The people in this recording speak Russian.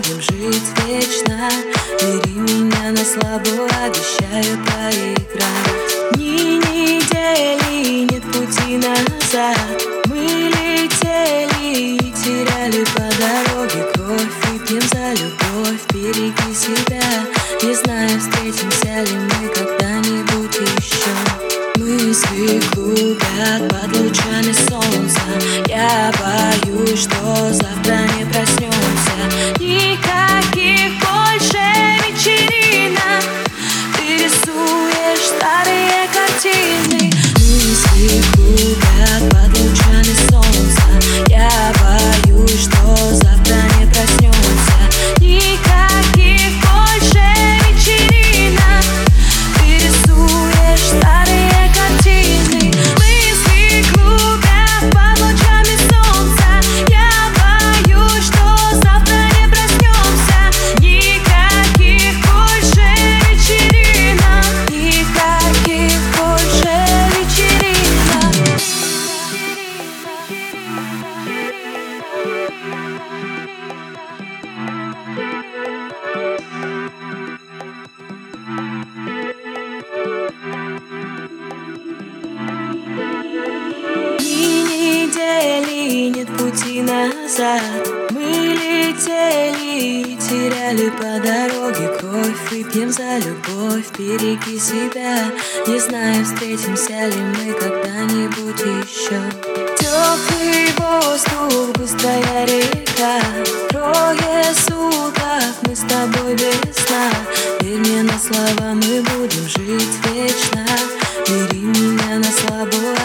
будем жить вечно. Бери меня на слабо, обещаю проиграть. Ни недели, нет пути назад. Мы летели и теряли по дороге кофе Выпьем за любовь, береги себя. Не знаю, встретимся ли мы когда-нибудь еще. Мысли гудят под лучами солнца. Я боюсь, что завтра нет пути назад. Мы летели и теряли по дороге кровь. Выпьем за любовь, береги себя. Не знаю, встретимся ли мы когда-нибудь еще. Теплый воздух, быстрая река. Трое суток мы с тобой без сна. Верь мне на слова, мы будем жить вечно. Бери меня на слабо,